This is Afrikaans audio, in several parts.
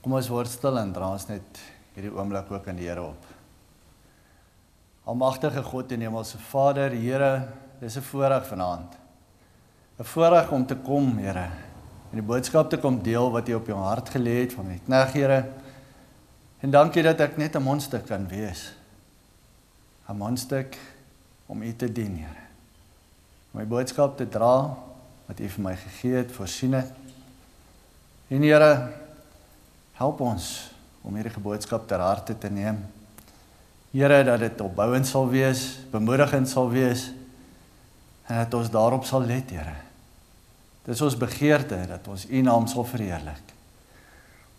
Kom ons word stil en dra ons net hierdie oomblik ook aan die Here op. Almagtige God en Hemelse Vader, Here, dis 'n voorreg vanaand. 'n Voorreg om te kom, Here, en die boodskap te kom deel wat U op jou hart gelê het van my knegt, Here. En dankie dat ek net 'n mondstuk kan wees. 'n Mondstuk om U te dien, Here. Om my boodskap te dra wat U vir my gegee het, voorsien het. En Here, help ons om hierdie boodskap ter harte te neem. Here dat dit opbouend sal wees, bemoedigend sal wees en dat ons daarop sal let, Here. Dis ons begeerte dat ons U naam sal verheerlik.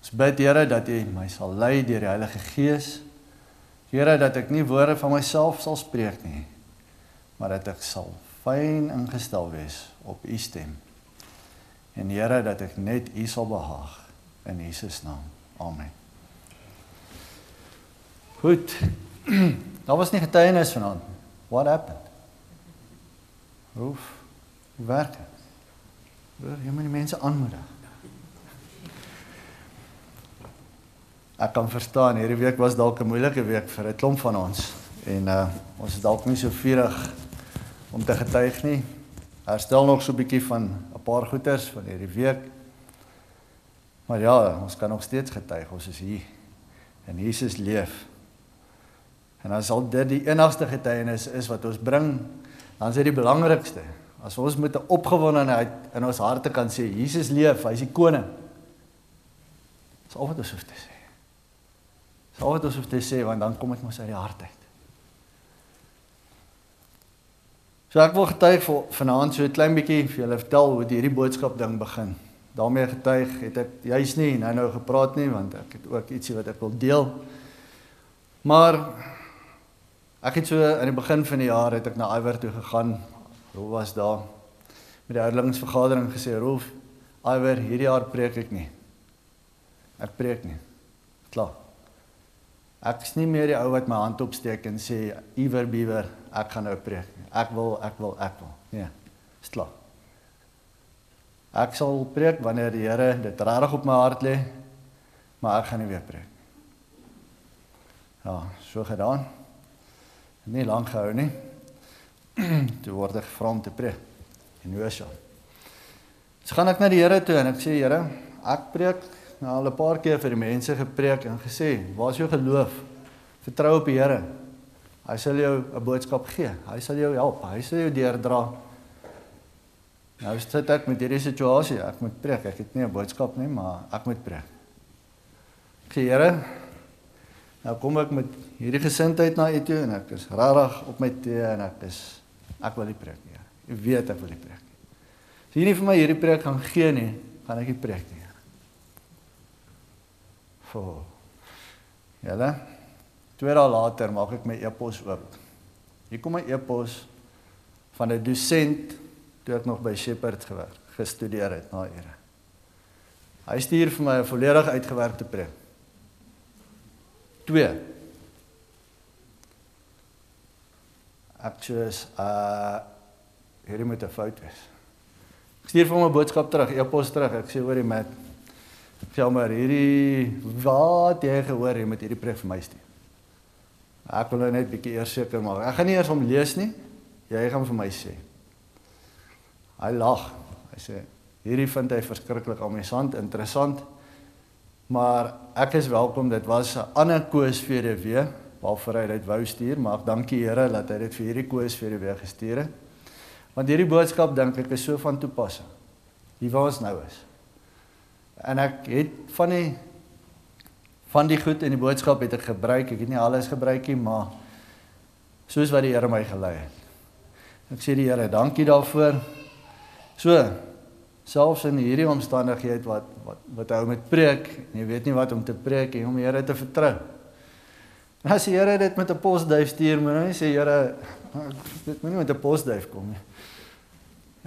Ons bid Here dat U my sal lei deur die Heilige Gees. Here dat ek nie woorde van myself sal spreek nie, maar dat ek sal fyn ingestel wees op U stem. En Here dat ek net U sal behaag in Jesus naam. Amen. Goed. Daar was nie getuienis vanaand. What happened? Hoe hoe werk dit? Jy moet die mense aanmoedig. Ek kan verstaan hierdie week was dalk 'n moeilike week vir 'n klomp van ons en uh ons is dalk nie so vurig om te getuig nie. Herstel nog so 'n bietjie van 'n paar goeters van hierdie week. Maar ja, ons kan nog steeds getuig. Ons is hier. En Jesus leef. En as al dit die enigste getuienis is wat ons bring, dan is dit die belangrikste. As ons met 'n opgewondenheid in ons harte kan sê Jesus leef, hy is die koning. Dis al wat ons hoef te sê. Dis al wat ons hoef te sê want dan kom dit mos uit die hart uit. So ek wil getuig vanaand so 'n klein bietjie vir julle vertel hoe hierdie boodskap ding begin. Daarmee getuig het ek juis nie nou nou gepraat nie want ek het ook ietsie wat ek wil deel. Maar ek het so aan die begin van die jaar het ek na Iwer toe gegaan. Hoe was daar met die ouderlingsvergadering gesê Rolf, Iwer, hierdie jaar preek ek nie. Ek preek nie. Klaar. Ek is nie meer die ou wat my hand opsteek en sê Iwer Beaver, ek gaan nou preek. Ek wil, ek wil, ek wil. Nee. Is klaar. Ek sal preek wanneer die Here dit regtig op my hart lê, maar ek gaan nie weer preek. Ja, so gedaan. Nie lank gehou nie. toe word ek gevra om te preek. En hoe is dit? So gaan ek na die Here toe en ek sê Here, ek preek nou al 'n paar keer vir die mense gepreek en gesê, "Waar is jou geloof? Vertrou op die Here. Hy sal jou 'n boodskap gee. Hy sal jou help. Hy sal jou deurdra." Nou sit ek met hierdie situasie. Ek moet preek. Ek het nie 'n boodskap nie, maar ek moet preek. Sê Here, nou kom ek met hierdie gesindheid na U toe en ek is regtig op my tee en ek is ek wil nie preek nie. U weet ek wil nie preek nie. As jy nie vir my hierdie preek gaan gee nie, gaan ek nie preek nie. Vo. Julle Twee dae later maak ek my e-pos oop. Hier kom my e-pos van 'n dosent toe ek nog by Shepherd gewerk, gestudeer het na Here. Hy stuur vir my 'n volledig uitgewerkte preek. 2. Actually, uh hierdie moet 'n fout wees. Ek stuur vir hom 'n boodskap terug, e-pos terug. Ek sê hoor jy met Sê maar hierdie wat jy gehoor jy moet hierdie preek vir my stuur. Ek wil nou net bietjie eers seker maak. Ek gaan nie eers hom lees nie. Jy gaan vir my sê. Hy lag. Hy sê hierdie vind hy verskriklik amusant, interessant. Maar ek is welkom. Dit was 'n ander koes vir die weer waarvoor hy dit wou stuur, maar ek dankie Here dat hy dit vir hierdie koes vir die weer gestuur het. Want hierdie boodskap dink ek is so van toepassing. Hier waar ons nou is. En ek het van die van die goed in die boodskap het ek gebruik. Ek het nie alles gebruik nie, maar soos wat die Here my gelei het. Ek sê die Here, dankie daarvoor. So selfs in hierdie omstandigheid wat wat wat hou met preek, jy weet nie wat om te preek en om die Here te vertrou. As die Here dit met 'n posduif stuur, moet hy sê Here, dit moet nie met 'n posduif kom nie.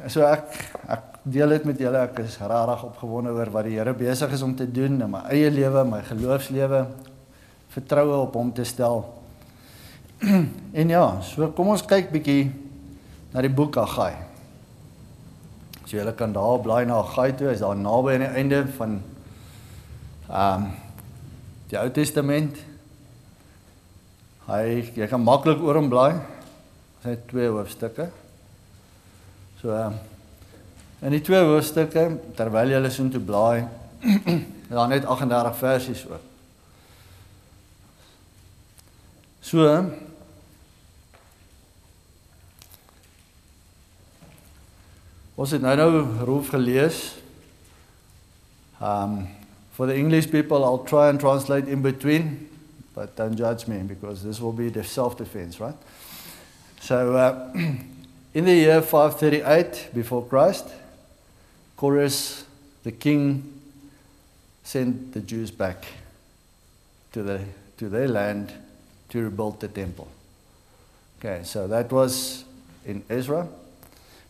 So ek ek deel dit met julle. Ek is regtig opgewonde oor wat die Here besig is om te doen in my eie lewe, my geloofslewe, vertroue op hom te stel. en ja, so kom ons kyk bietjie na die boek Agai. So julle kan daar blaai na Agai toe, is daar naby aan die einde van Ehm um, die Ou Testament. Hy jy kan maklik oor hom blaai. Dit het twee hoofstukke. So ehm um, in die twee hoofstukke terwyl jy hulle so intoe blaai, daar net 38 versies oor. So Ons het nou nou roof gelees. Um for the English people I'll try and translate in between but don't judge me because this will be the self defense, right? So uh, in the year 538 before Christ, Chorus the king sent the Jews back to the to their land to rebuild the temple. Okay, so that was in Ezra.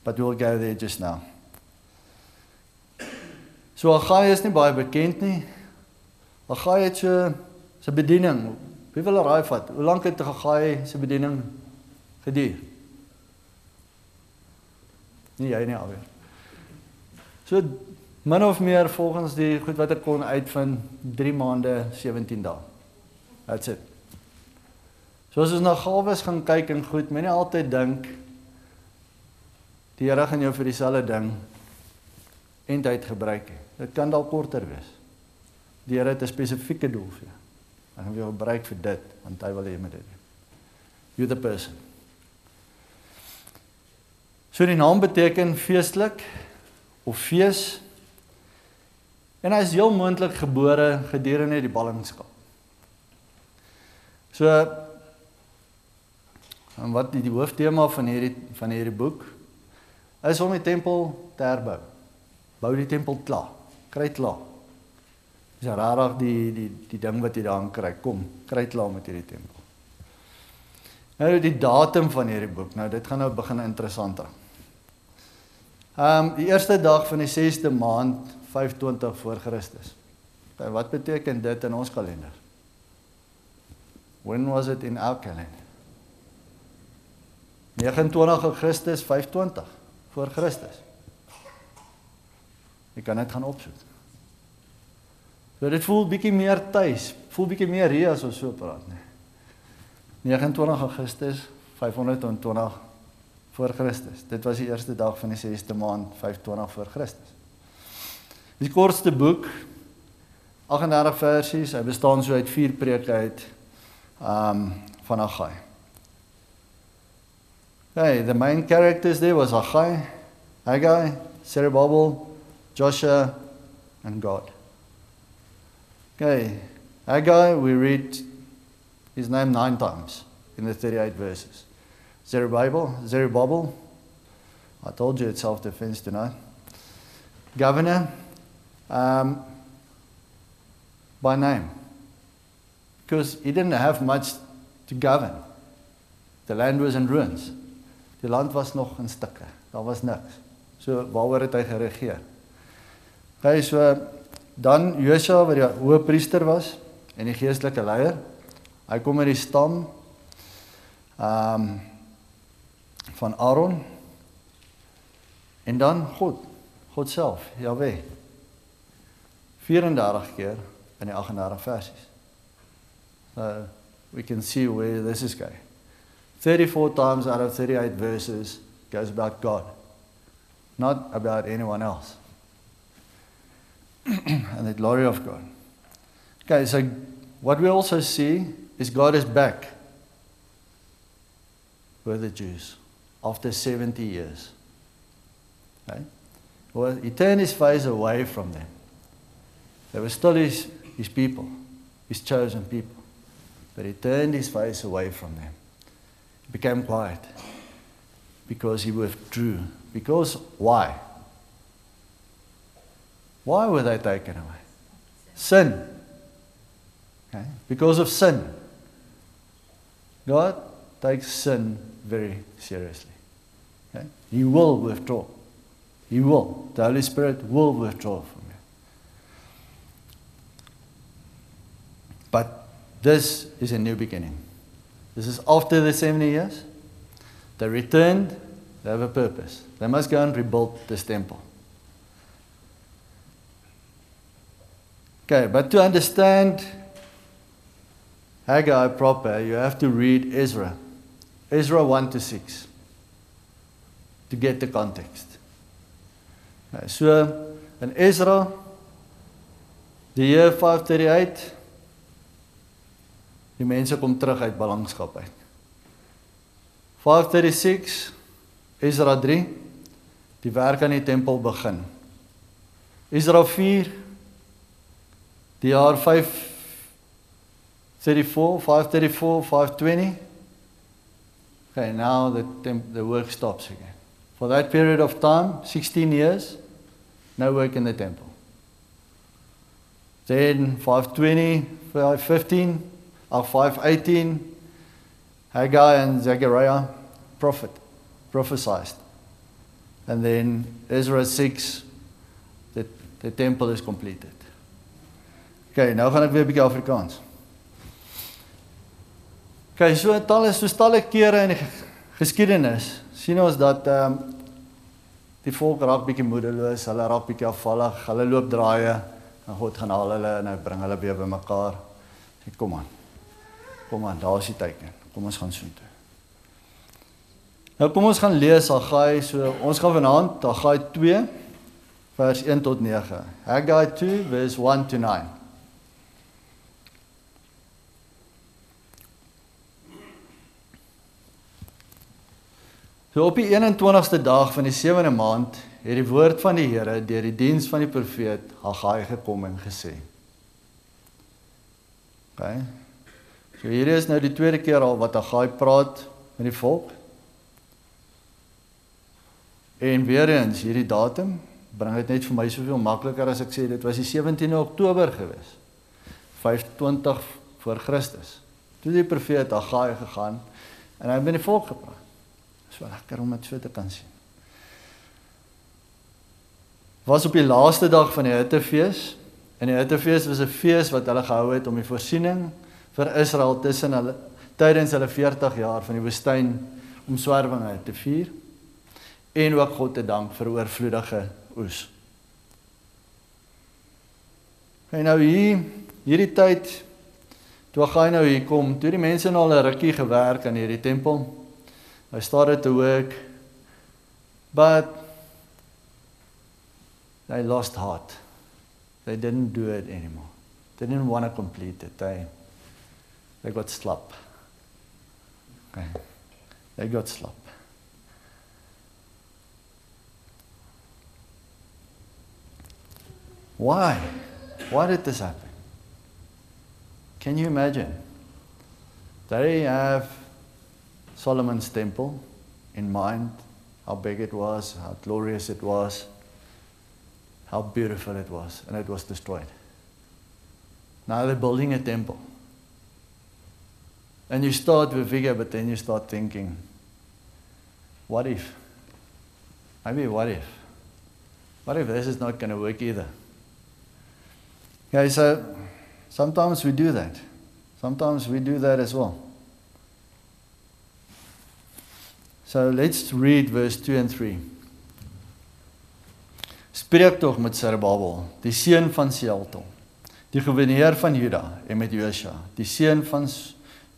But we'll go there just now. So Agai is nie baie bekend nie. Agai het so sy bediening. Wie wil raai vat? Hoe lank het Agai se bediening geduur? Nie jy nie alweer. So min of meer volgens die goed wat ek kon uitvind 3 maande 17 dae. That's it. So as ons na gawes gaan kyk en goed, moenie altyd dink die Here gaan jou vir dieselfde ding en tyd gebruik. Dit kan dalk korter wees. Die Here het 'n spesifieke doel vir jou. Hy gaan jou gebruik vir dit want hy wil hê jy moet dit doen. You the person. So die naam beteken feestelik of fees. En hy is heel moontlik gebore gedurende die ballingskap. So en wat die, die hooftema van hierdie van hierdie boek is om die tempel te herbou. Bou die tempel klaar. Kry klaar. Dis rarig die die die ding wat jy daar kry. Kom, kry klaar met hierdie tempel. Nou die datum van hierdie boek. Nou dit gaan nou begin interessant raak. Ehm um, die eerste dag van die 6de maand 520 voor Christus. En wat beteken dit in ons kalender? When was it in our calendar? 29 Augustus 520 voor Christus. Jy kan dit gaan opsoek. So dit voel bietjie meer tuis, voel bietjie meer hier as ons so praat, nee. 29 Augustus 520 voor Christus. Dit was die eerste dag van die 6de maand 520 voor Christus. Die kortste boek 38 versies, hy bestaan so uit 4 preke uit um van Agai. Hey, the main characters there was Achai, Haggai, Zerubbabel, Joshua, and God. Okay, Haggai, we read his name nine times in the 38 verses. Zerubbabel, Zerubbabel, I told you it's self-defense tonight. Governor, um, by name, because he didn't have much to govern. The land was in ruins. Die land was nog in stukke. Daar was niks. So waaroor het hy geregeer? Hy so dan Josua wat die hoëpriester was en die geestelike leier. Hy kom uit die stam ehm um, van Aaron. En dan God, God self, Jahwe. 34 keer in die 38 versies. So we can see where this is going. 34 times out of 38 verses goes about God, not about anyone else. and the glory of God. Okay, so what we also see is God is back with the Jews after 70 years. Okay? Well, he turned his face away from them. They were still his, his people, his chosen people. But he turned his face away from them became quiet because he withdrew. Because why? Why were they taken away? Sin. Okay? Because of sin. God takes sin very seriously. Okay? He will withdraw. He will. The Holy Spirit will withdraw from you. But this is a new beginning. This is after the 70 years. They returned, they have a purpose. They must go and rebuild this temple. Okay, but to understand Haggai proper, you have to read Ezra. Ezra 1 to 6 to get the context. Okay, so in Ezra die year 538 die mense kom terug uit ballingskap uit. 536 Ezra 3 die werk aan die tempel begin. Ezra 4 die jaar 5 34 534 520 Okay, now the the work stops again. For that period of time, 16 years, no work in the temple. Then 520, 515, or 518, Haggai and Zechariah prophet prophesied. And then Ezra 6 the the temple is completed. Okay, nou gaan ek weer 'n bietjie Afrikaans. Okay, so talle so talle kere in die geskiedenis sien ons dat ehm um, die volk raak bietjie moedeloos, hulle raak bietjie afvallig, hulle loop draaie en God gaan haal hulle en hy bring hulle weer bymekaar. Sê kom aan. Kom aan, daar is die teken. Kom ons gaan soontoe. Nou kom ons gaan lees Haggai, so ons gaan vanaand Haggai 2 vers 1 tot 9. Haggai 2 vers 1 to 9. So op die 21ste dag van die 7de maand het die woord van die Here deur die diens van die profeet Haggai gekom en gesê. OK. So hier is nou die tweede keer al wat Haggai praat met die volk. En weer eens hierdie datum bring dit net vir my soveel makliker as ek sê dit was die 17de Oktober gewees. 520 voor Christus. Toe die profeet Haggai gegaan en hy het met die volk gepraat. So lekker om dit so te kan sien. Was op die laaste dag van die Hittefees. En die Hittefees was 'n fees wat hulle gehou het om die voorsiening vir Israel tussen hulle tydens hulle 40 jaar van die woestyn om swerwinge te vier en ook God te dank vir oorvloedige oes. En nou hier hierdie tyd toe gaan nou hier kom, toe die mense nou al 'n rukkie gewerk aan hierdie tempel I started to work, but they lost heart. They didn't do it anymore. They didn't want to complete it. They, they got slap. Okay. They got slap. Why? Why did this happen? Can you imagine? They have Solomon's temple in mind, how big it was, how glorious it was, how beautiful it was, and it was destroyed. Now they're building a temple. And you start with vigor, but then you start thinking, what if? Maybe what if? What if this is not going to work either? Okay, so sometimes we do that. Sometimes we do that as well. So let's read verse 2 and 3. Spreek tog met Zerubbabel, die seun van Shealtiel, die goewerneur van Juda en met Josua, die seun van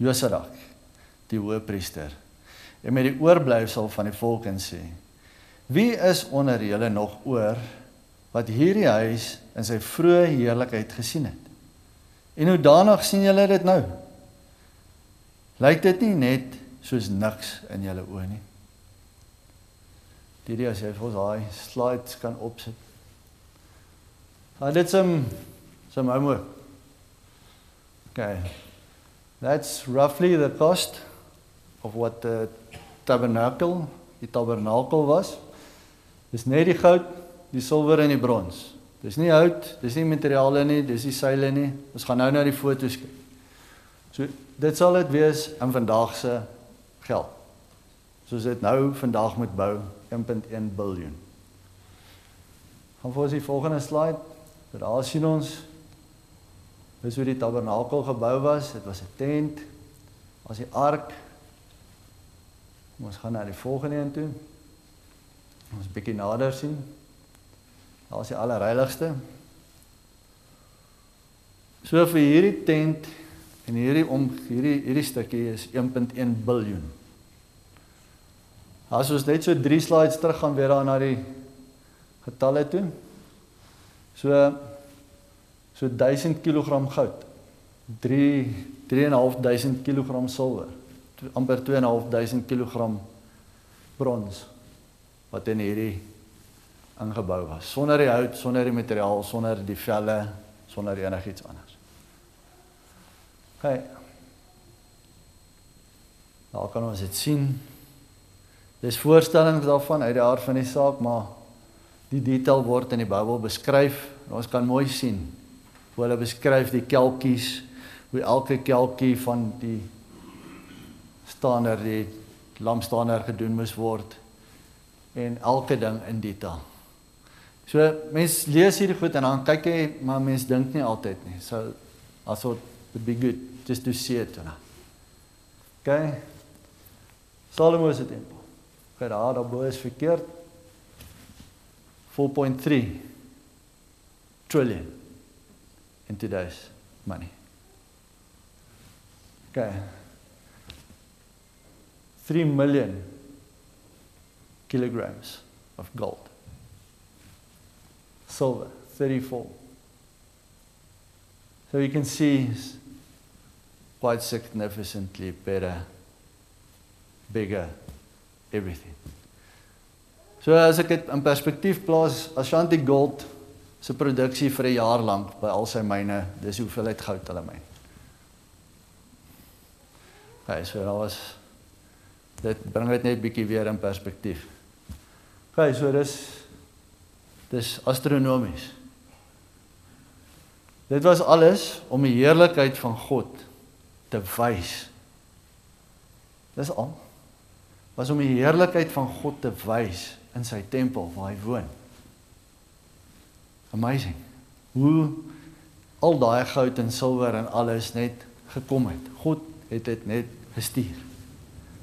Josadak, die hoëpriester, en met die oorblyfsel van die volk en sê: Wie is onder julle nog oor wat hierdie huis in sy vroeë heerlikheid gesien het? En hoe danig sien julle dit nou? Lyk dit nie net soos niks in julle oë nie. Dit is as jy vir daai slides kan opsit. Ah dit some some homework. Okay. That's roughly the cost of what the tabernacle, die tabernakel was. Dis net die goud, die silwer en die brons. Dis nie hout, dis nie materiale nie, dis nie seile nie. Ons gaan nou na die foto's kyk. So dit sal dit wees in vandag se geld. Soos dit nou vandag moet bou 1.1 biljoen. Gaan vir ons die volgende slide. Daar sien ons dis hoe die tabernakel gebou was. Dit was 'n tent. Was die ark. Ons gaan na die volgende een toe. Ons bietjie nader sien. Daar is die allerheiligste. So vir hierdie tent en hierdie om hierdie hierdie stukkie is 1.1 biljoen. As ons net so 3 slides terug gaan weer daar na die getalle toe. So so 1000 kg goud. 3 3.500 kg silwer. amper 2.500 kg brons wat in hierdie ingebou was. Sonder die hout, sonder die materiaal, sonder die velle, sonder enigiets anders. Hey. Daar kan ons dit sien. Dis voorstellings daarvan uit die aard van die saak, maar die detail word in die Bybel beskryf. Ons kan mooi sien hoe hulle beskryf die kelkies, hoe elke kelkie van die staaner die lampstaaner gedoen moes word en elke ding in detail. So mens lees hierdie goed en dan kyk jy maar mens dink nie altyd nie. So also would be good just to see it. Nou. Okay. Salomo se tempel. Okay, daar daarbo is verkeerd. 4.3 trillion in today's money. Okay. 3 million kilograms of gold. Silver, 34. So you can see quite significantly better, bigger, everything. So as ek dit in perspektief plaas, Ashanti Gold se produksie vir 'n jaar lank by al sy myne, dis hoeveelheid goud hulle myn. Ja, so daar was dit bring dit net bietjie weer in perspektief. Okay, so dis dis astronomies. Dit was alles om die heerlikheid van God te wys. Dis al. Was om die heerlikheid van God te wys in sy tempel waar hy woon. Amazing. Hoe al daai goud en silwer en alles net gekom het. God het dit net gestuur.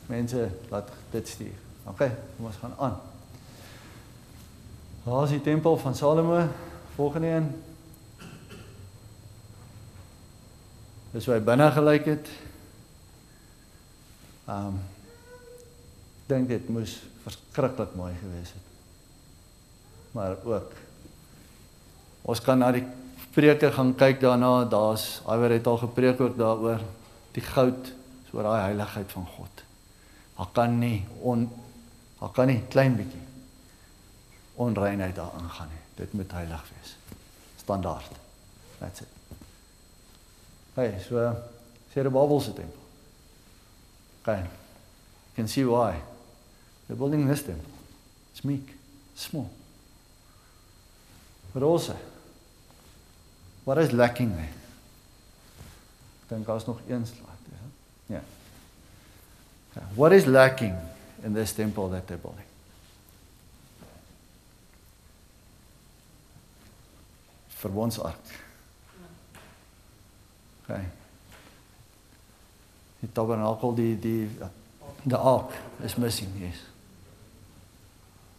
Mense laat dit stuur. OK, kom ons gaan aan. Daar is die tempel van Salomo. Volgende een. Dis hoe hy binne gelyk het. Um dink dit moes verskriklik mooi gewees het. Maar ook ons kan na die preke gaan kyk daarna. Daar's Iwer het al gepreek ook daaroor die goud, so daai heiligheid van God. Daar kan nie on daar kan nie klein bietjie onreinheid daarin gaan nie. Dit moet heilig wees. Standaard. That's it. Hey, so sê die Bybel se tempel. Okay. You can see why. They're building this temple. It's meek, small. But also, what is lacking there? Dink daar's nog een slide, is dit? Ja. Okay. What is lacking in this temple that they're building? verbondsark. OK. Die tabernakel die die the ark is missing, yes.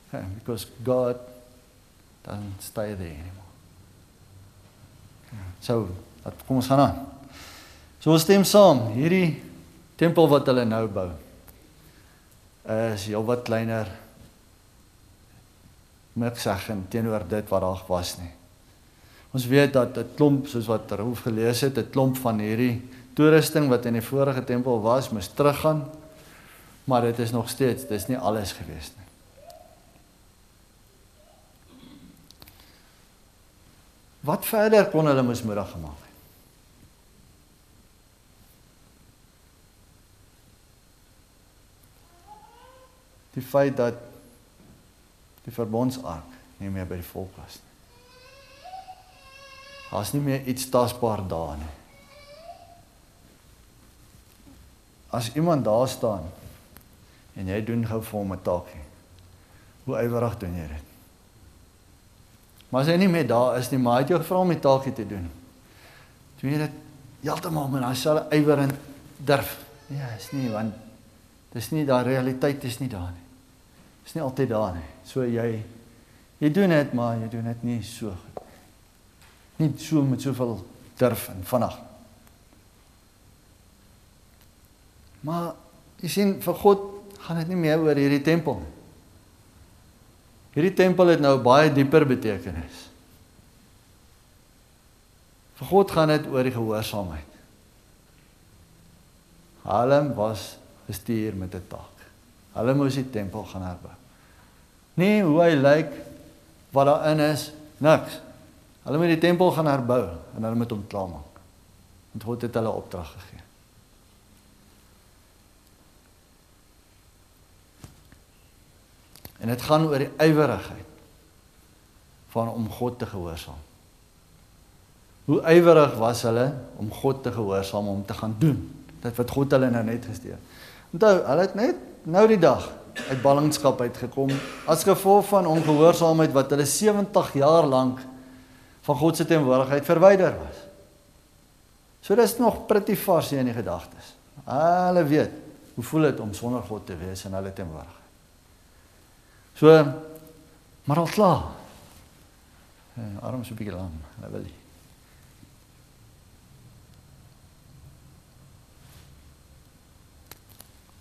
Okay, because God doesn't stay there anymore. So, dat kom ons gaan aan. So ons stem saam, hierdie tempel wat hulle nou bou is heelwat kleiner met sag en teenoor dit wat daar was nie. Ons weet dat 'n klomp soos wat Roof gelees het, 'n klomp van hierdie toerusting wat in die vorige tempel was, moes teruggaan. Maar dit is nog steeds, dis nie alles gewees nie. Wat verder kon hulle mismoedig gemaak het? Die feit dat die verbondsark nie meer by die volk was nie. Daar's nie meer iets tasbaar daar nie. As iemand daar staan en jy doen gou vir hom 'n taakie. Hoe ywerig doen jy dit? Maar as hy nie meer daar is nie, maar hy het jou gevra om 'n taakie te doen. Doen jy dit heeltemal met daai selfe ywer en durf? Ja, is nie want dis nie daai realiteit is nie daar nie. Is nie altyd daar nie. So jy jy doen dit, maar jy doen dit nie so goed nie so met soveel durf en vinnig. Maar jy sien vir God gaan dit nie meer oor hierdie tempel nie. Hierdie tempel het nou baie dieper betekenis. Vir God gaan dit oor die gehoorsaamheid. Hulle was gestuur met 'n taak. Hulle moes die tempel gaan herbou. Nee, hoe hy lyk, wat daarin is, niks. Hulle moet die tempel gaan herbou en hulle moet hom klaarmaak. Want God het hulle opdrag gegee. En dit gaan oor die ywerigheid van om God te gehoorsaam. Hoe ywerig was hulle om God te gehoorsaam om te gaan doen dit wat God hulle nou net gestuur. Onthou, hulle het net nou die dag uit ballingskap uitgekom as gevolg van ongehoorsaamheid wat hulle 70 jaar lank van God se teenwoordigheid verwyder was. So dis nog pretty vars in die gedagtes. Hulle weet hoe voel dit om sonder God te wees in hulle teenwoordigheid. So maar al klaar. En arm so 'n bietjie lam, hulle wil nie.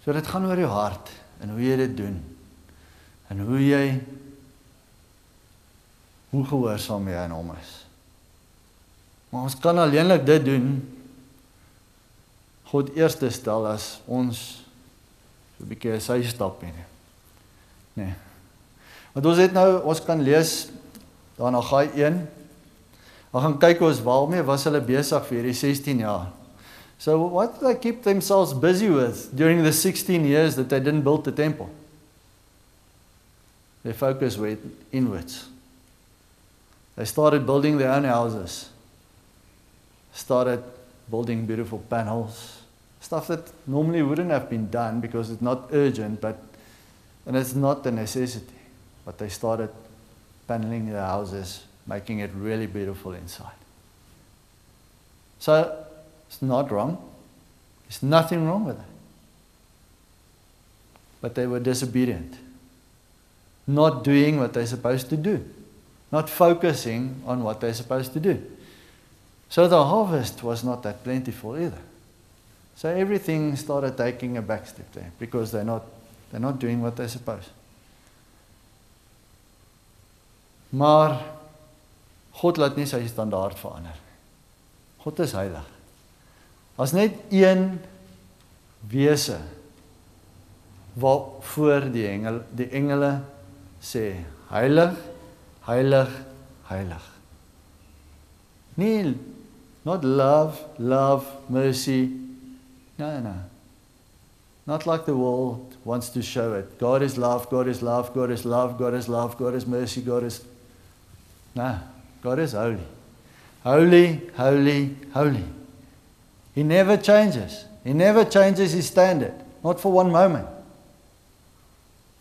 So dit gaan oor jou hart en hoe jy dit doen. En hoe jy hoe gehoorsaam jy aan hom is. Maar ons kan alleenlik dit doen God eerste stel as ons so 'n bietjie sy stap in. Nee. Want ons het nou ons kan lees daarna gaai 1. Ons gaan kyk hoe ons waarmee was hulle besig vir hierdie 16 jaar. So what did they keep themselves busy with during the 16 years that they didn't build the temple? Their focus went inwards. They started building their own houses. Started building beautiful panels. Stuff that normally wouldn't have been done because it's not urgent, but and it's not a necessity. But they started paneling their houses, making it really beautiful inside. So It's not wrong. There's nothing wrong with it. But they were disobedient. Not doing what they're supposed to do. Not focusing on what they're supposed to do. So the harvest was not that plentiful either. So everything started taking a back step there because they're not, they're not doing what they're supposed. Maar God laat nie sy standaard verander. God is heilig. As net een wese wat voor die engel die engele sê heilig heilig heilig. Nie not love love mercy no no. Not like the world wants to show it. God is love, God is love, God is love, God is love, God is mercy, God is No, God is holy. Holy, holy, holy. He never changes. He never changes his standard, not for one moment.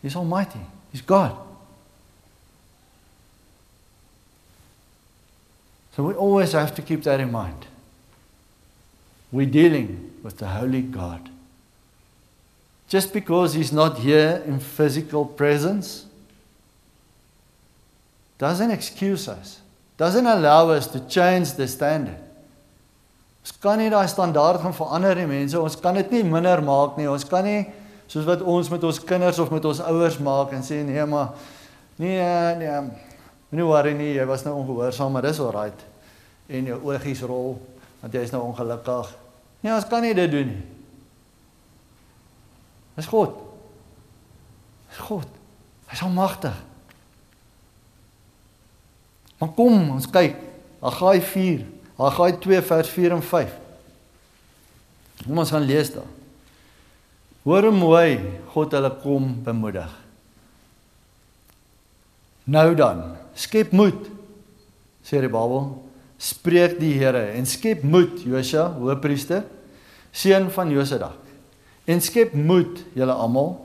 He's almighty. He's God. So we always have to keep that in mind. We're dealing with the holy God. Just because he's not here in physical presence doesn't excuse us, doesn't allow us to change the standard. Ons kan nie daai standaard gaan verander nie, mense. Ons kan dit nie minder maak nie. Ons kan nie soos wat ons met ons kinders of met ons ouers maak en sê nee, maar nee, nee. Moenie worry nie, jy was nou ongehoorsaam, maar dis alright. En jou oogies rol want jy is nou ongelukkig. Nee, ons kan nie dit doen nie. Dis God. Dis God. Hy's almagtig. Maar kom, ons kyk. Agaai 4 Haggai 2 vers 4 en 5. Kom ons gaan lees daar. Hoor hoe mooi God hulle kom bemoedig. Nou dan, skep moed, sê die Bybel, spreek die Here en skep moed, Josua, hoëpriester, seun van Josadak. En skep moed julle almal,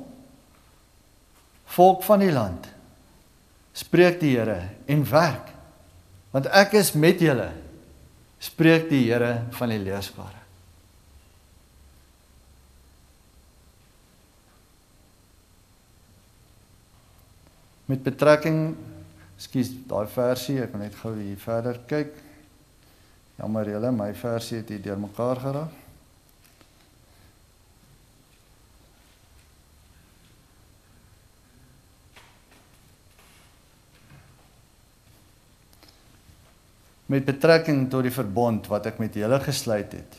volk van die land. Spreek die Here en werk, want ek is met julle spreek die Here van die leerskare. Met betrekking, skus, daai versie, ek wil net gou hier verder kyk. Jammer julle, my versie het hier deurmekaar geraak. Met betrekking tot die verbond wat ek met julle gesluit het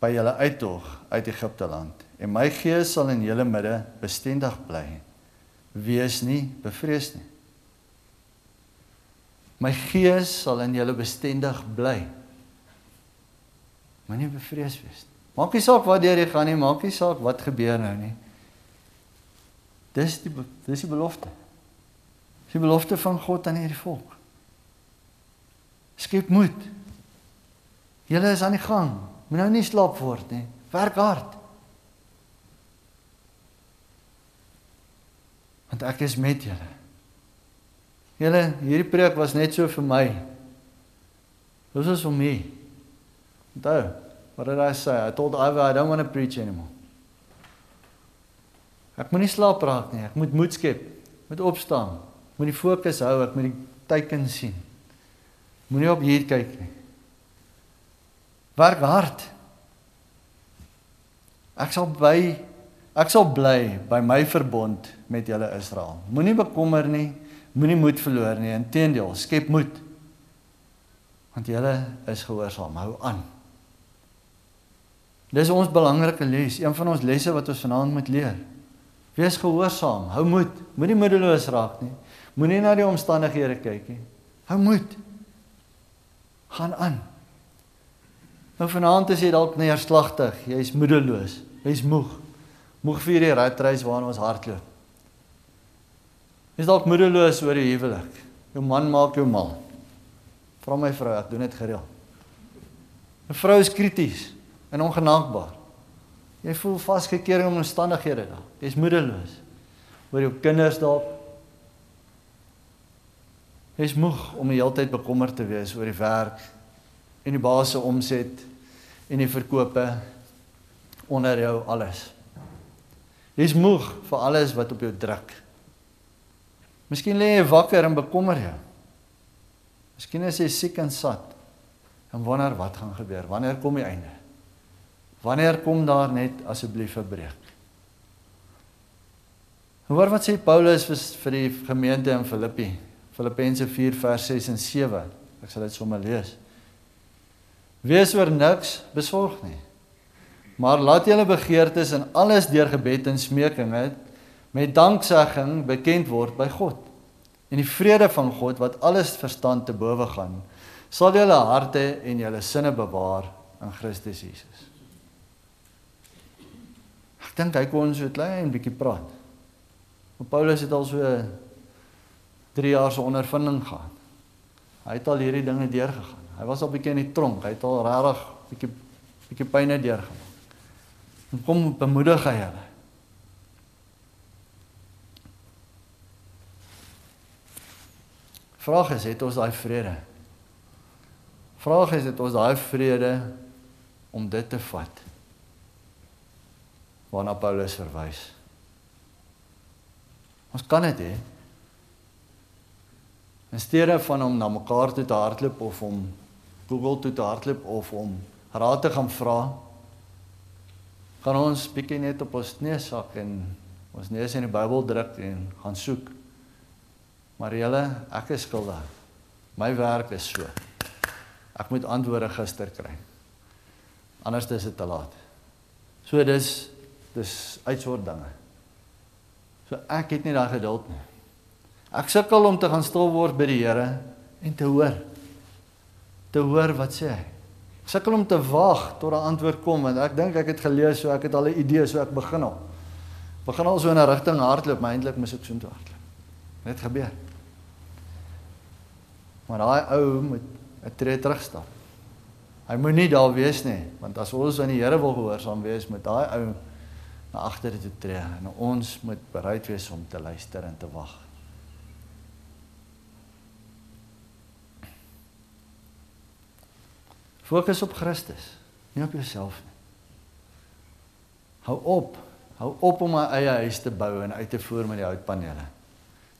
by julle uittog uit Egipte land en my gees sal in julle midde bestendig bly. Wees nie bevrees nie. My gees sal in julle bestendig bly. Moenie bevrees wees. Maak nie saak wat deur jy gaan nie, maak nie saak wat gebeur nou nie. Dis die dis die belofte. Dis die belofte van God aan hierdie volk. Skep moed. Julle is aan die gang. Moet nou nie slaap word nie. Werk hard. Want ek is met julle. Julle, hierdie preek was net so vir my. Dit was vir my. Onthou, what did I say? I told Ivy I don't want to preach anymore. Ek moet nie slaap raak nie. Ek moet moed skep. Moet opstaan. Moet die fokus hou. Ek moet die teiken sien. Moenie op hier kyk nie. Werk hard. Ek sal by ek sal bly by my verbond met julle Israel. Moenie bekommer nie. Moenie moed verloor nie. Inteendeel, skep moed. Want julle is gehoorsaam. Hou aan. Dis ons belangrike les, een van ons lesse wat ons vanaand moet leer. Wees gehoorsaam, hou moed. Moenie moedeloos raak nie. Moenie na die omstandighede kyk nie. Hou moed. Gaan aan. Nou vanaand is jy dalk neerslagtig, jy's moedeloos, jy's moeg. Moeg vir die ratreis waarna ons hardloop. Jy's dalk moedeloos oor die huwelik. Jou man maak jou mal. Vra my vrou, ek doen dit gereeld. 'n Vrou is krities en ongenaakbaar. Jy voel vasgekeer in omstandighede daar. Jy's moedeloos oor jou kinders dalk. Jy's moeg om die hele tyd bekommerd te wees oor die werk en die baas se omset en die verkope onder jou alles. Jy's moeg vir alles wat op jou druk. Miskien lê jy wakker en bekommer jou. Miskien is jy siek en sat en wonder wat gaan gebeur. Wanneer kom die einde? Wanneer kom daar net asseblief 'n breek? Hoor wat sê Paulus vir vir die gemeente in Filippi. Filippense 4 vers 6 en 7. Ek sal dit sommer lees. Wees oor niks besorg nie. Maar laat julle begeertes in alles deur gebed en smeking met danksegging bekend word by God. En die vrede van God wat alles verstand te bowe gaan, sal julle harte en julle sinne bewaar in Christus Jesus. Ek dink hy kon so klein bietjie praat. Maar Paulus het al so 3 jaar se ondervinding gehad. Hy het al hierdie dinge deurgegaan. Hy was al bietjie in die tronk. Hy het al regtig bietjie bietjie pyne deurgemaak. En kom bemoedig hy hulle. Vraag is, het ons daai vrede? Vraag is, het ons daai vrede om dit te vat? waarna Paulus verwys. Ons kan dit hê. In steede van om na mekaar toe te hardloop of om Google toe te hardloop of om raad te gaan vra, kan ons bietjie net op ons neus sak en ons neus in die Bybel druk en gaan soek. Maar julle, ek is skuldig. My werk is so. Ek moet antwoorde gister kry. Anders is dit te laat. So dis dis uitsoort dinge. So ek het nie daai geduld nie. Ek sukkel om te gaan stil word by die Here en te hoor. Te hoor wat sê hy. Ek sukkel om te wag tot 'n antwoord kom want ek dink ek het gelees so ek het al 'n idee so ek begin al. Begin al so in 'n rigting hardloop, maar eintlik mis ek so intoe hardloop. Dit gebeur. Maar daai ou moet 'n tree terugstap. Hy moet nie daar wees nie, want as ons aan die Here wil gehoorsaam wees, moet daai ou na agter te tree en ons moet bereid wees om te luister en te wag. Fokus op Christus, nie op jouself nie. Hou op, hou op om 'n eie huis te bou en uit te voer met die houtpanele.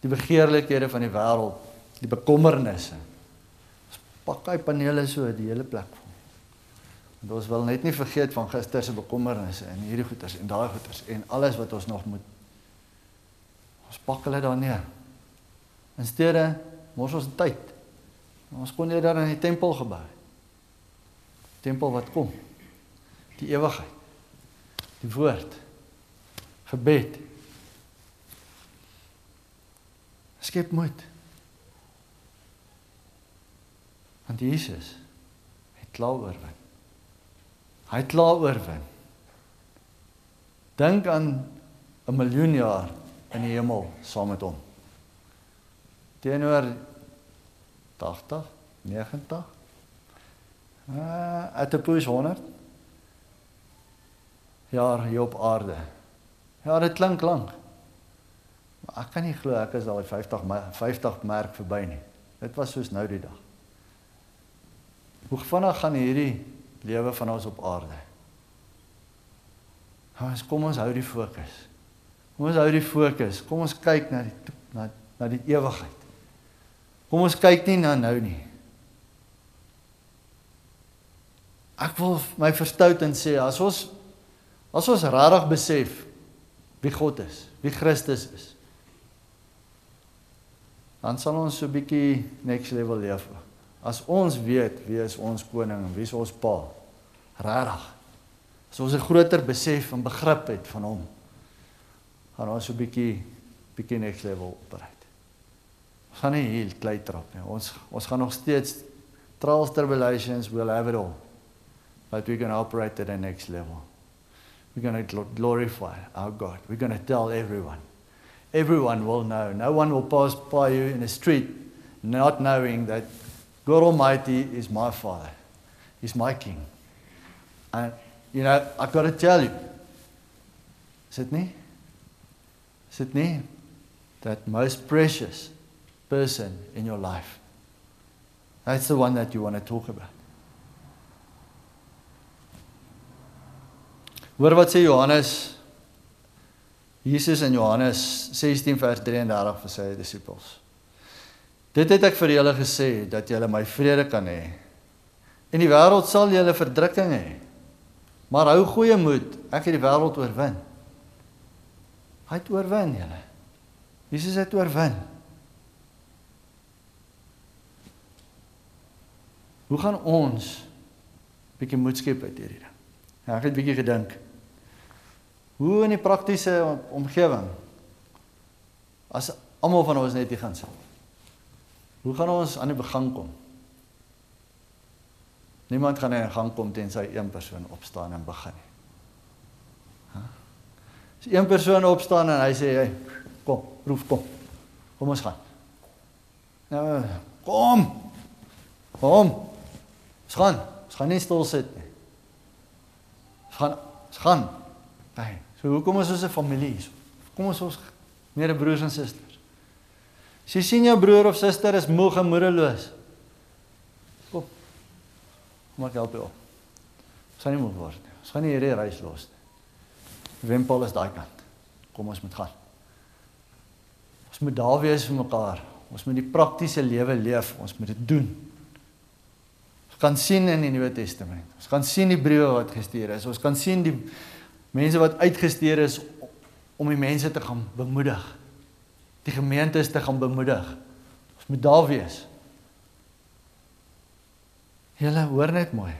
Die begeerlikhede van die wêreld, die bekommernisse. Is pak hy panele so die hele plek vol. Want ons wil net nie vergeet van gister se bekommernisse en hierdie goeters en daai goeters en alles wat ons nog moet ons pak hulle daar neer. In steede mors ons tyd. Ons kon daar in die tempel gebou. Tempel wat kom. Die ewigheid. Die woord. Gebed. Skep moed. Want Jesus het klaar oorwin. Hy het klaar oorwin. Dink aan 'n miljoen jaar in die hemel saam met hom. Teenoor 80, 90. Uh, at 'n push 100. Jaar hier op aarde. Ja, dit klink lank. Maar ek kan nie glo ek is al 50 50 merk verby nie. Dit was soos nou die dag. Hoe vinnig gaan hierdie lewe van ons op aarde? Ons kom ons hou die fokus. Kom ons hou die fokus. Kom ons kyk na die na na die ewigheid. Kom ons kyk nie na nou nie. Ek wil my verstout en sê as ons as ons regtig besef wie God is, wie Christus is, dan sal ons so 'n bietjie next level leef. As ons weet wie is ons koning en wie is ons pa, regtig. As ons 'n groter besef en begrip het van hom, gaan ons so 'n bietjie bietjie next level opreik. Ons gaan nie hier klei trap nie. Ons ons gaan nog steeds trials tribulations will have it all. But we're going to operate at the next level. We're going to glorify our God. We're going to tell everyone everyone will know. No one will pass by you in the street not knowing that God Almighty is my Father, He's my King. And, you know, I've got to tell you, Sydney, Sydney, that most precious person in your life. That's the one that you want to talk about. Hoor wat sê Johannes Jesus in Johannes 16 vers 33 vir sy disippels. Dit het ek vir julle gesê dat julle my vrede kan hê. In die wêreld sal julle verdrukking hê. Maar hou goeie moed, ek het die wêreld oorwin. Hy het oorwin julle. Jesus het oorwin. Hoe gaan ons bietjie moed skep uit hierdie ding? Ja, ek het bietjie gedink. Hoe in die praktiese omgewing? As almal van ons net hier gaan sit. Hoe gaan ons aan die begin kom? Niemand gaan in gang kom tensy een persoon opstaan en begin nie. Ha? As een persoon opstaan en hy sê hy kom, roep kom. Kom ons gaan. Nou kom. Kom. Ons gaan. Ons gaan nie stil sit nie. Ons gaan. Ons gaan. Nee. So hoekom is ons 'n familie hier? Kom ons ons meer broers en susters. As jy sien jou broer of suster is moeg en moedeloos. Kom. Kom ek help jou. Ons gaan nie moeg word nie. Ons gaan nie hierdie reis los nie. Wempel is daai kant. Kom ons moet gaan. Ons moet daar wees vir mekaar. Ons moet die praktiese lewe leef. Ons moet dit doen. Ons kan sien in die Nuwe Testament. Ons kan sien die briewe wat gestuur is. Ons kan sien die mense wat uitgestuur is om die mense te gaan bemoedig. Die gemeentes te gaan bemoedig. Ons moet daar wees. Julle hoor net mooi.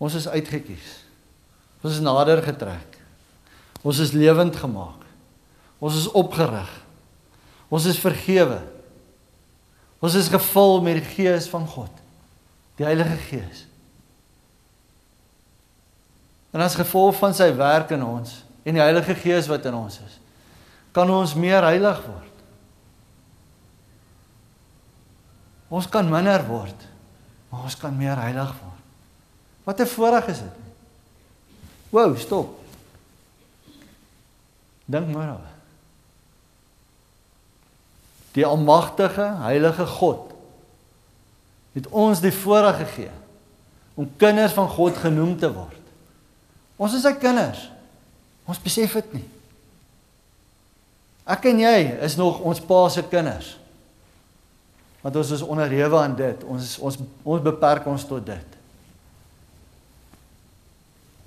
Ons is uitgekies. Ons is nader getrek. Ons is lewend gemaak. Ons is opgerig. Ons is vergewe. Ons is gevul met die gees van God. Die Heilige Gees. En as gevolg van sy werk in ons en die Heilige Gees wat in ons is, kan ons meer heilig word. Ons kan minder word, maar ons kan meer heilig word. Wat 'n voorreg is dit. Wow, stop. Dink maar daaroor. Die almagtige, heilige God het ons die voorreg gegee om kinders van God genoem te word. Ons is sy kinders. Ons besef dit nie. Ek en jy is nog ons pa se kinders. Want ons is onderhewe aan dit. Ons ons ons beperk ons tot dit.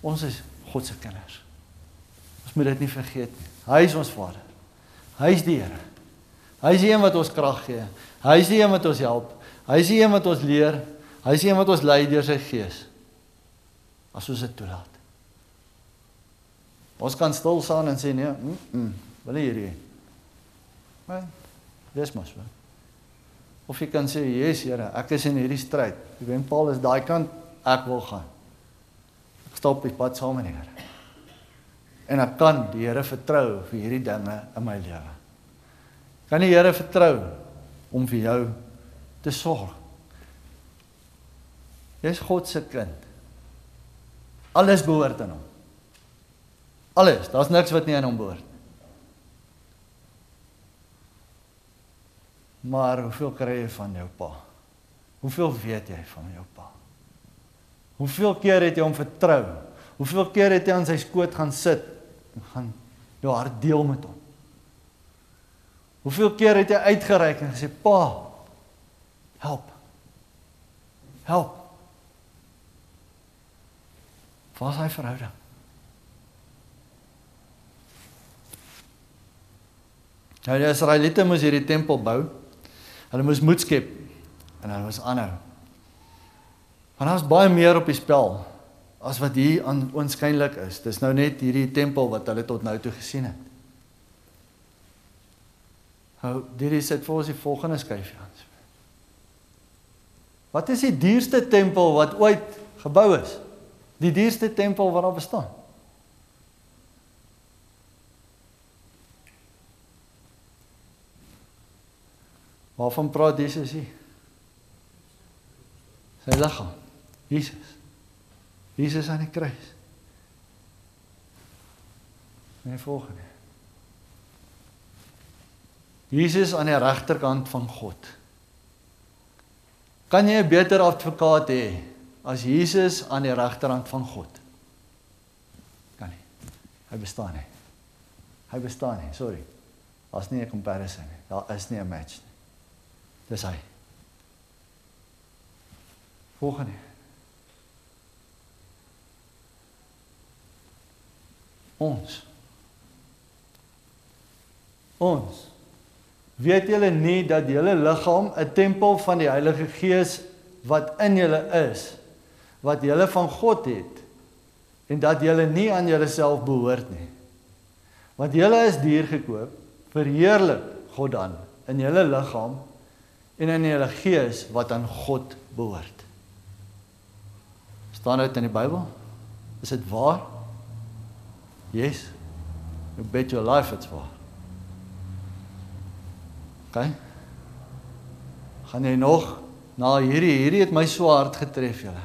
Ons is God se kinders. Ons moet dit nie vergeet nie. Hy is ons Vader. Hy is die Here. Hy is die een wat ons krag gee. Hy is die een wat ons help. Hy is die een wat ons leer. Hy is die een wat ons lei deur sy gees. As ons dit toelaat. Ons kan stil staan en sê nee, mm, mm, wil nie hierdie. Maar dis mos wel. Of jy kan sê, "Jesus Here, ek is in hierdie stryd. Die wen Paul is daai kant, ek wil gaan." Ek stap die pad saam met die Here. En ek kan die Here vertrou vir hierdie dinge in my lewe. Kan die Here vertrou om vir jou te sorg. Jy's God se kind. Alles behoort aan hom. Alles, daar's niks wat nie aan hom behoort nie. Maar hoeveel kry jy van jou pa? Hoeveel weet jy van jou pa? Hoeveel keer het jy hom vertrou? Hoeveel keer het jy aan sy skoot gaan sit en gaan jou hart deel met hom? Hoeveel keer het jy uitgereik en gesê, "Pa, help. Help." Waar is hy verhouding? Nou die Israeliete moes hierdie tempel bou. Hulle moes moed skep en hulle moes aanhou. Want daar was baie meer op die spel as wat hier aan oënskynlik is. Dis nou net hierdie tempel wat hulle tot nou toe gesien het. Hou, hierdie sit vir ons die volgende skyfie aan. Wat is die duurste tempel wat ooit gebou is? Die duurste tempel wat daar bestaan? Waarvan praat Jesus hier? Sy liggaam. Jesus. Jesus aan die kruis. Nee, volgende. Jesus aan die regterkant van God. Kan jy 'n beter advokaat hê as Jesus aan die regterkant van God? Kan nie. Hy bestaan nie. Hy bestaan nie, sorry. Daar's nie 'n comparison nie. Daar is nie 'n match nie. Dis hy. Volgende. Ons. Ons. Weet julle nie dat julle liggaam 'n tempel van die Heilige Gees wat in julle is, wat julle van God het en dat julle nie aan julleself behoort nie. Want julle is duur gekoop, verheerlik God dan in julle liggaam en in julle gees wat aan God behoort. staan dit in die Bybel? Is dit waar? Yes. You bet your life it's waar. OK. Gaan jy nog na hierdie hierdie het my so hard getref julle.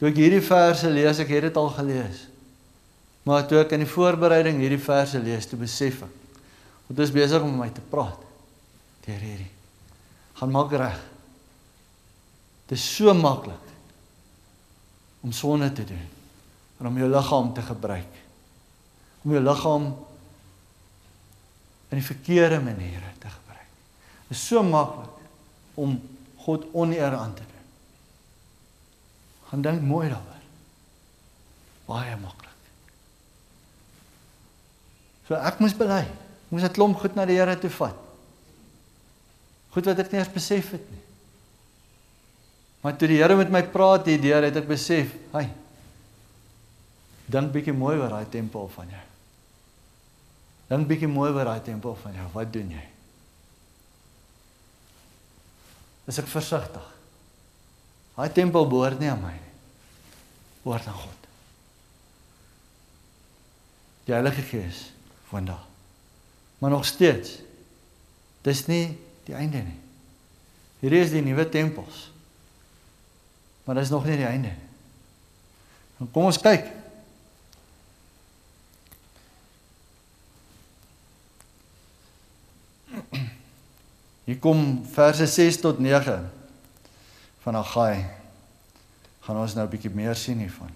Toe ek hierdie verse lees, ek het dit al gelees. Maar toe ek in die voorbereiding hierdie verse lees, toe besef ek God is besig om met my te praat. Deur hierdie gaan maak reg. Dit is so maklik om sonde te doen en om jou liggaam te gebruik. Om jou liggaam in die verkeerde maniere te gebruik. Dit is so maklik om God oneer aan te doen. Gaan dink mooi daaroor. Baie maklik. So ek moes bely. Moes 'n klomp goed na die Here toe vat. Goed wat ek nie eens besef het nie. Maar toe die Here met my praat hierdeur het ek besef, hy dink bietjie mooi oor daai tempel van jou. Dink bietjie mooi oor daai tempel van jou. Wat doen jy? Is ek versigtig? Daai tempel behoort nie aan my nie. Behoort aan God. Die Heilige Gees van daar. Maar nog steeds. Dis nie die einde nie. Hierdie is die nuwe tempels. Maar dit is nog nie die einde nie. Kom ons kyk. Hier kom verse 6 tot 9 van Agai. Gaan ons nou 'n bietjie meer sien hiervan.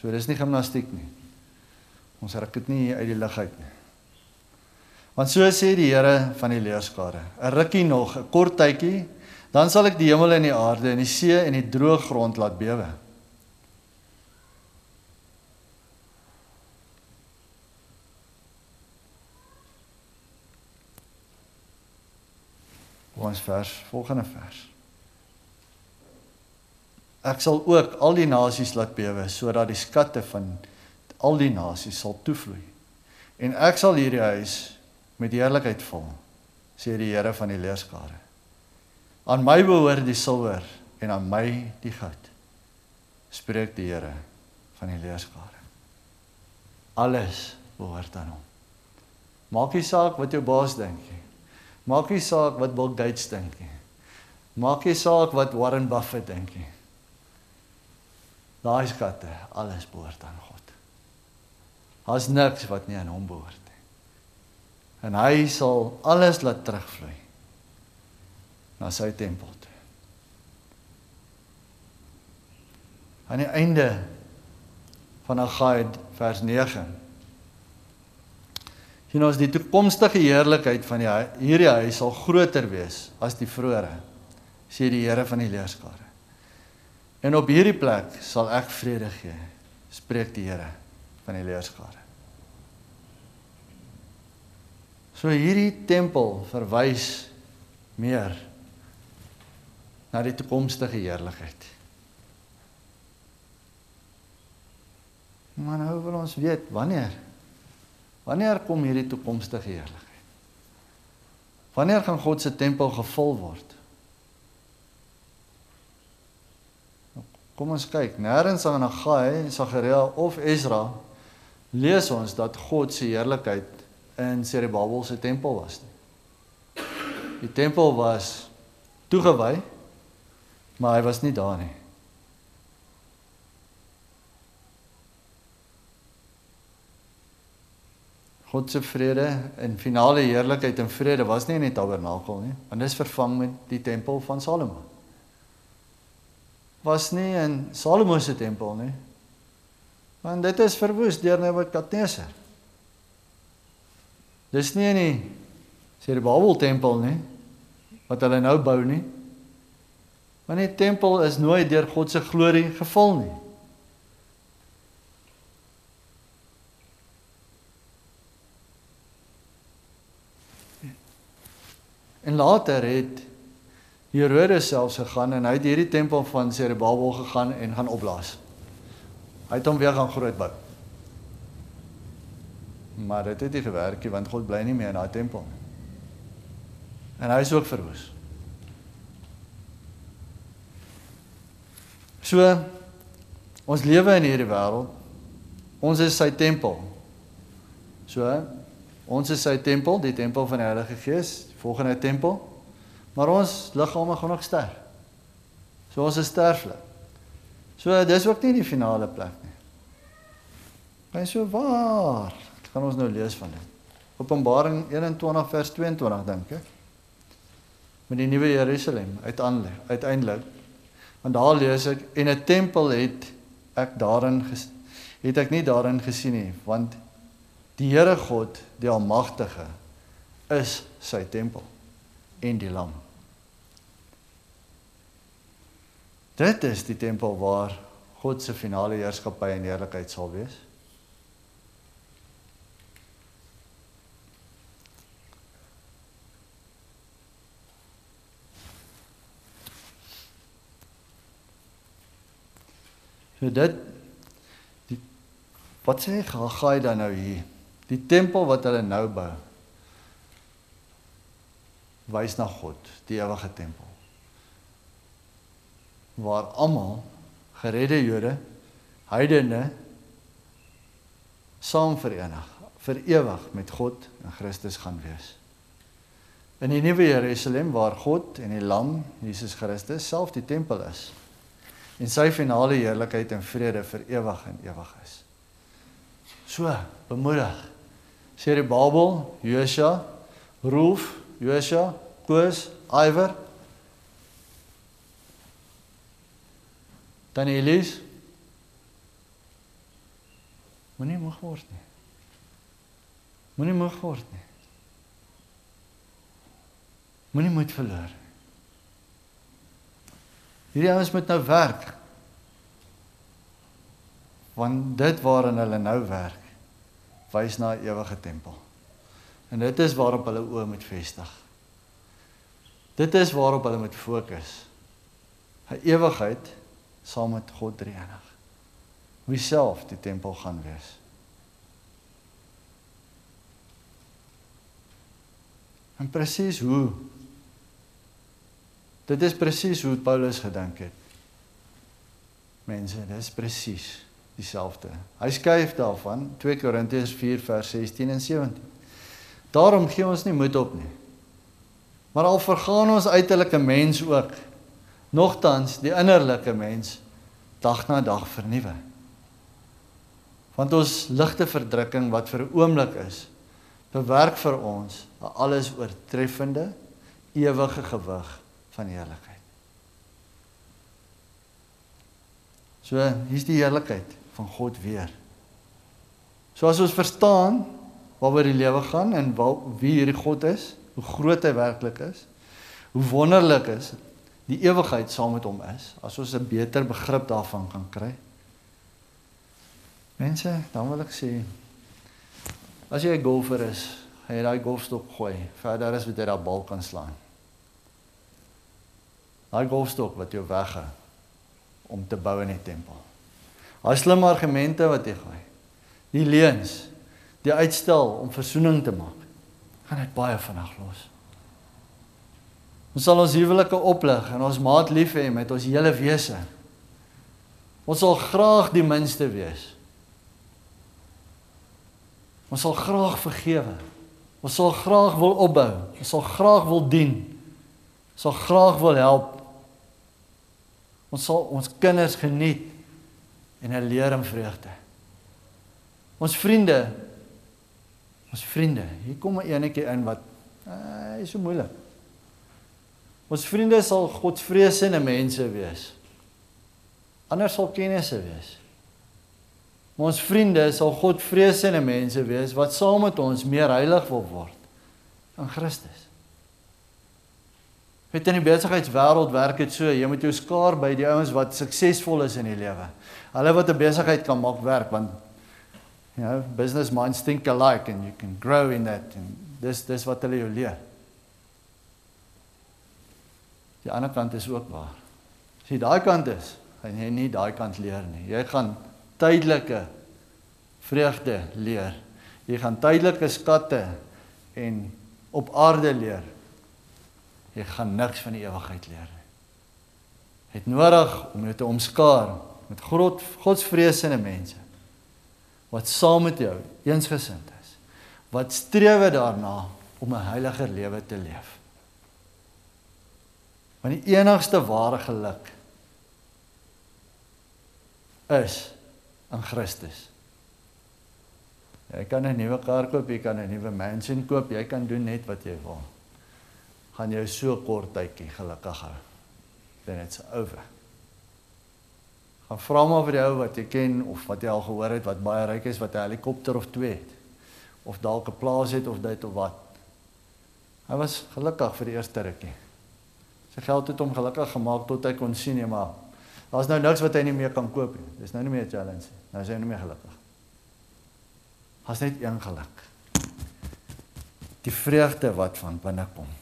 So dis nie gimnastiek nie. Ons ruk dit nie uit die lug uit nie. Want so sê die Here van die leerskare: 'n rukkie nog, 'n kort tydjie Dan sal ek die hemel en die aarde en die see en die droë grond laat bewe. Ons vers, volgende vers. Ek sal ook al die nasies laat bewe sodat die skatte van al die nasies sal toevloei. En ek sal hierdie huis met heerlikheid vul, sê die Here van die leerskare. Aan my behoort die silwer en aan my die goud. Spreek die Here van die leerskare. Alles behoort aan hom. Maak nie saak wat jou baas dink nie. Maak nie saak wat Bill Gates dink nie. Maak nie saak wat Warren Buffett dink nie. Daai skatte, alles behoort aan God. Daar's niks wat nie aan hom behoort. En hy sal alles laat terugvloei na sy tempel toe. Aan die einde van Agai vers 9 sien ons die toekomstige heerlikheid van die hierdie huis sal groter wees as die vroeëre sê die Here van die leerskare. En op hierdie plek sal ek vrede gee, spreek die Here van die leerskare. So hierdie tempel verwys meer na die toekomstige heerlikheid. Maar nou wil ons weet wanneer Wanneer kom hierdie toekomstige heerlikheid? Wanneer gaan God se tempel gevul word? Kom ons kyk, nêrens in Agai, Sagaria of Ezra lees ons dat God se heerlikheid in Zerubbabel se tempel was nie. Die tempel was toegewy, maar hy was nie daar nie. God se vrede en finale heerlikheid en vrede was nie in die tabernakel nie, want dit is vervang met die tempel van Salomo. Was nie in Salomo se tempel nie. Want dit is verwoes deur Nebukadneser. Dis nie in die Zerubbabel tempel nie wat hulle nou bou nie. Want die tempel is nooit deur God se glorie gevul nie. En later het Herodes selfs gegaan en hy het hierdie tempel van Zerubbabel gegaan en gaan opblaas. Hy het hom weer gaan groot bou. Maar dit het nie gewerk nie want God bly nie meer in daai tempel nie. En hy is ook verwoes. So ons lewe in hierdie wêreld. Ons is sy tempel. So ons is sy tempel, die tempel van die Heilige Gees volgende tempel. Maar ons liggame gaan nog sterf. So ons is sterflik. So dis ook nie die finale plek nie. Maar so waar? Gaan ons nou lees van dit. Openbaring 21 vers 22 dink ek. Met die nuwe Jerusalem uiteindelik uiteindelik. Want daar lees ek en 'n tempel het ek daarin het ek nie daarin gesien nie, want die Here God, die almagtige is sy tempel en die lam. Dit is die tempel waar God se finale heerskappy en heerlikheid sal wees. So dit die wat sê gaan dan nou hier? Die tempel wat hulle nou bou wys na God, die ewige tempel. Waar almal geredde Jode, heidene saam verenig vir ewig met God en Christus gaan wees. In die nuwe Jerusalem waar God en die lam Jesus Christus self die tempel is en sy finale heerlikheid en vrede vir ewig en ewig is. So, bemoedig. Sê die Babel, Josua, Roof, Josia, Koos, Iwer. Dan Elise. Moenie moeg word nie. Moenie moeg word nie. Moenie moed verloor. Hierdie ouens moet nou werk. Want dit waarin hulle nou werk, wys na 'n ewige tempel. En dit is waarop hulle oë moet vestig. Dit is waarop hulle moet fokus. 'n Ewigheid saam met God Drie-enig. Wie self die tempel gaan wees. En presies hoe Dit is presies hoe Paulus gedink het. Mense, dit is presies dieselfde. Hy skryf daarvan 2 Korintiërs 4 vers 16 en 17. Daarom gee ons nie moed op nie. Maar al vergaan ons uiterlike mens ook, nogtans die innerlike mens dag na dag vernuwe. Want ons ligte verdrukking wat vir 'n oomblik is, bewerk vir ons 'n alles oortreffende ewige gewig van heerlikheid. So hier's die heerlikheid van God weer. So as ons verstaan waaroor die lewe gaan en waar wie hierdie God is, hoe groot hy werklik is, hoe wonderlik is die ewigheid saam met hom is, as ons 'n beter begrip daarvan kan kry. Mense, dan wil ek sê as jy 'n golfer is, gaan jy daai golfstok gooi, verder as wat jy daai bal kan slaan. Daai golfstok wat jou wegge om te bou in die tempel. Daai slim argumente wat jy gooi. Die leuns, die uitstel om verzoening te maak. Gaan dit baie vinnig los. Ons sal ons huwelike oplig en ons maat lief hê met ons hele wese. Ons sal graag die minste wees. Ons sal graag vergewe. Ons sal graag wil opbou. Ons sal graag wil dien. Ons sal graag wil help. Ons sal ons kinders geniet en hulle leer in vreugde. Ons vriende ons vriende, hier kom 'n enetjie in wat uh, is so moeilik. Ons vriende sal Godsvreesende mense wees. Anders sal kennisse wees. Maar ons vriende sal Godvreesende mense wees wat saam met ons meer heilig wil word in Christus. Weet in die besigheidswêreld werk dit so, jy moet jou skaar by die ouens wat suksesvol is in die lewe. Hulle wat 'n besigheid kan maak werk want you know, business minds think alike and you can grow in that and dis dis wat hulle jou leer. Die ander kant is ook waar. As jy daai kant is, gaan jy nie daai kant leer nie. Jy gaan tydelike vreugde leer. Jy gaan tydelike skatte en op aarde leer jy gaan niks van die ewigheid leer nie. Het nodig om jou te omskaar met God Godsvreesende mense wat saam met jou eensgesind is. Wat streef daarna om 'n heiliger lewe te leef. Want die enigste ware geluk is in Christus. Jy kan 'n nuwe kar koop, jy kan 'n nuwe mansion koop, jy kan doen net wat jy wil gaan jou so kort tydjie gelukkig hou. Then it's over. Gaan vra maar vir die ou wat jy ken of wat jy al gehoor het wat baie ryk is wat 'n helikopter of twee het of dalk 'n plaas het of dit of wat. Hy was gelukkig vir die eerste rukkie. Sy geld het hom gelukkig gemaak tot hy kon sien, nee, maar daar's nou niks wat hy nie meer kan koop nie. Dis nou nie meer 'n challenge nie. Nou is hy nie meer gelukkig. Has net een geluk. Die vreugde wat van binne kom.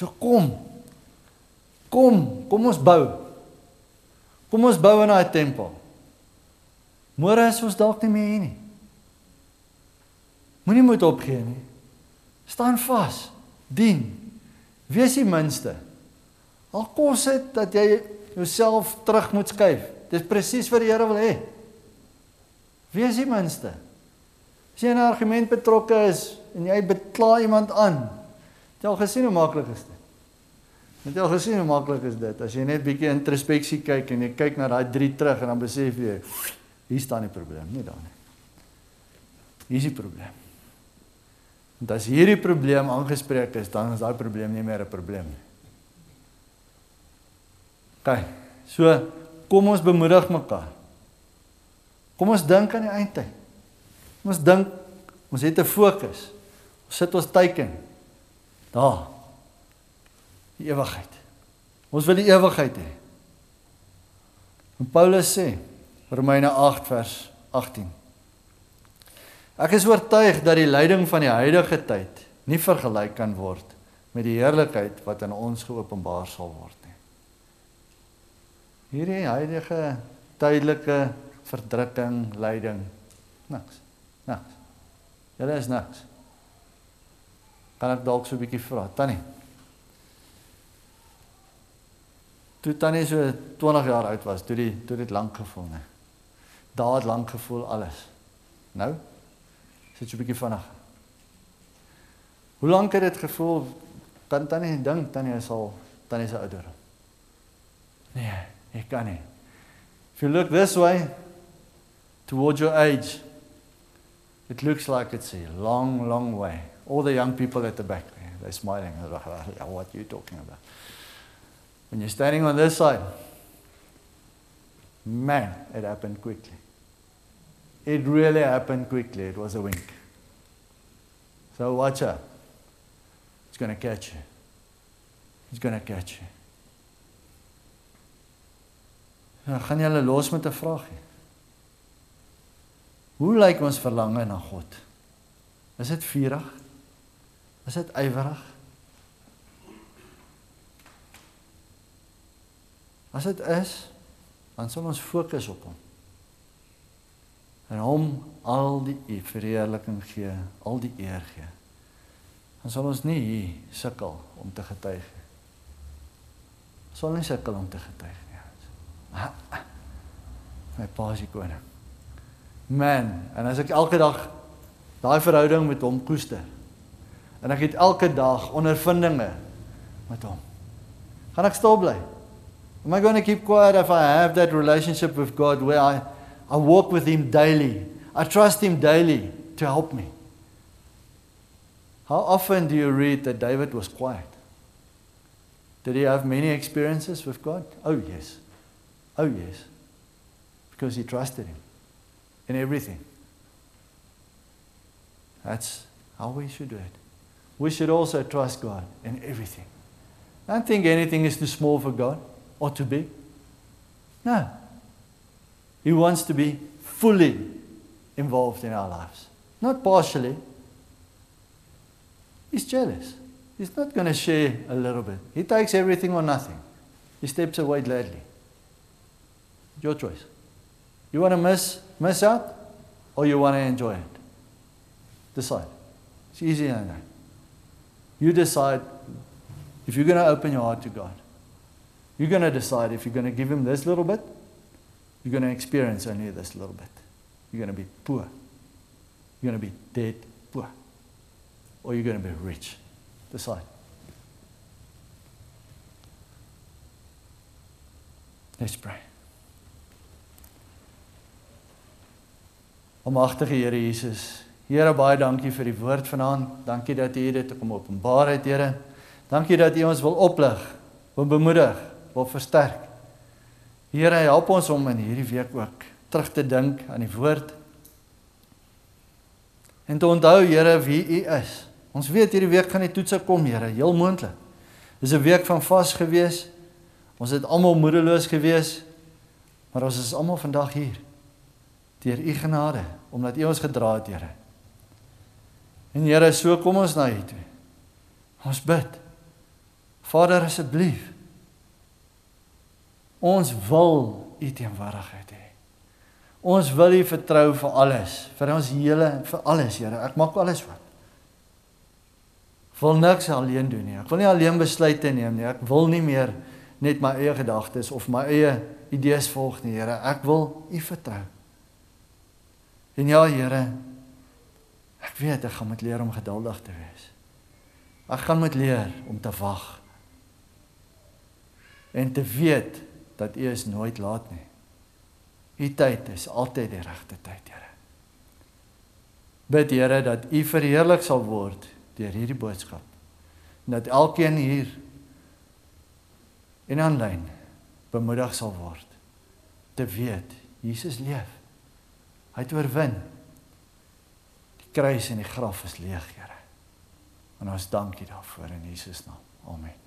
So kom. Kom, kom ons bou. Kom ons bou in daai tempel. Môre is ons dalk nie meer hier nie. Moenie moed opgee nie. Staan vas. Dien. Wees die minste. Al kos dit dat jy jouself terug moet skuif. Dis presies wat die Here wil hê. Wees die minste. As jy 'n argument betrokke is en jy bekla iemand aan, Het jy al gesien hoe maklik is dit? Het jy al gesien hoe maklik is dit as jy net bietjie introspeksie kyk en jy kyk na daai 3 terug en dan besef jy hier staan die probleem, nie daar nie. Hier is die probleem. En as hierdie probleem aangespreek is, dan is daai probleem nie meer 'n probleem nie. OK. So kom ons bemoedig mekaar. Kom ons dink aan die eindtyd. Kom ons dink ons het 'n fokus. Ons sit ons teiken Daar. Die ewigheid. Ons wil die ewigheid hê. En Paulus sê Romeine 8 vers 18. Ek is oortuig dat die lyding van die huidige tyd nie vergelyk kan word met die heerlikheid wat aan ons geopenbaar sal word nie. Hierdie huidige tydelike verdrukking, lyding, niks. Niks. Julle is niks. Kan ek dalk so 'n bietjie vra, Tannie? Toe Tannie so 20 jaar oud was, toe die toe dit lank gevoel, né? Daar het lank gevoel alles. Nou? Sit so 'n bietjie vinnig. Hoe lank het dit gevoel? Kan Tannie dink Tannie is al Tannie se ouder? Nee, ek kan nie. If you look this way towards your age, it looks like it's a long, long way. All the young people at the back, they're smiling. What are you talking about? When you're standing on this side, man, it happened quickly. It really happened quickly. It was a wink. So watch out. It's going to catch you. It's going to catch you. Ja, gaan julle los met 'n vraagie. Hoe lyk ons verlange na God? Is dit vurig? Is dit ywerig? As dit is, dan sal ons fokus op hom. En hom al die verheerliking gee, al die eer gee. Dan sal ons nie hier sukkel om te getuig nie. Sal nie sukkel om te getuig nie. My pa is die koning. Man, en as ek elke dag daai verhouding met hom koester. En ek het elke dag ondervindinge met hom. Gaan ek stil bly? Am I going to keep quiet if I have that relationship with God where I, I walk with Him daily? I trust Him daily to help me. How often do you read that David was quiet? Did he have many experiences with God? Oh, yes. Oh, yes. Because he trusted Him in everything. That's how we should do it. We should also trust God in everything. Don't think anything is too small for God or too big. No. He wants to be fully involved in our lives, not partially. He's jealous. He's not going to share a little bit. He takes everything or nothing. He steps away gladly. Your choice. You want to miss miss out or you want to enjoy it? Decide. It's easier than that. You decide if you're going to open your heart to God. You're going to decide if you're going to give him this little bit, you're going to experience only this little bit. You're going to be poor. You're going to be dead poor. Or you're going to be rich. Decide. Let's pray. Almagtige Here Jesus, Here baie dankie vir die woord vanaand. Dankie dat U dit kom openbaar het, Here. Dankie dat U ons wil oplig, wil bemoedig, wil versterk. Here, help ons om in hierdie week ook terug te dink aan die woord. En te onthou, Here, wie U is. Ons weet hierdie week gaan die toetse kom, Here, heel moontlik. Dis 'n week van vas gewees. Ons het almal moedeloos gewees. Maar ons is almal vandag hier deur u genade omdat u ons gedra het, Here. En Here, so kom ons na u toe. Ons bid. Vader, asseblief. Ons wil u teenwoordigheid hê. Ons wil u vertrou vir alles, vir ons hele vir alles, Here. Ek maak alles. Ek wil niks alleen doen nie. Ek wil nie alleen besluite neem nie. Ek wil nie meer net my eie gedagtes of my eie idees volg nie, Here. Ek wil u vertrou. En ja, Here, ek weet ek gaan moet leer om geduldig te wees. Ek gaan moet leer om te wag. En te weet dat U is nooit laat nie. U tyd is altyd die regte tyd, Here. Bid Here dat U verheerlik sal word deur hierdie boodskap. En dat elkeen hier in aanlyn bemoedig sal word te weet Jesus leef. Hy het oorwin. Kruis en die graf is leeg, Here. En ons dankie daarvoor in Jesus naam. Amen.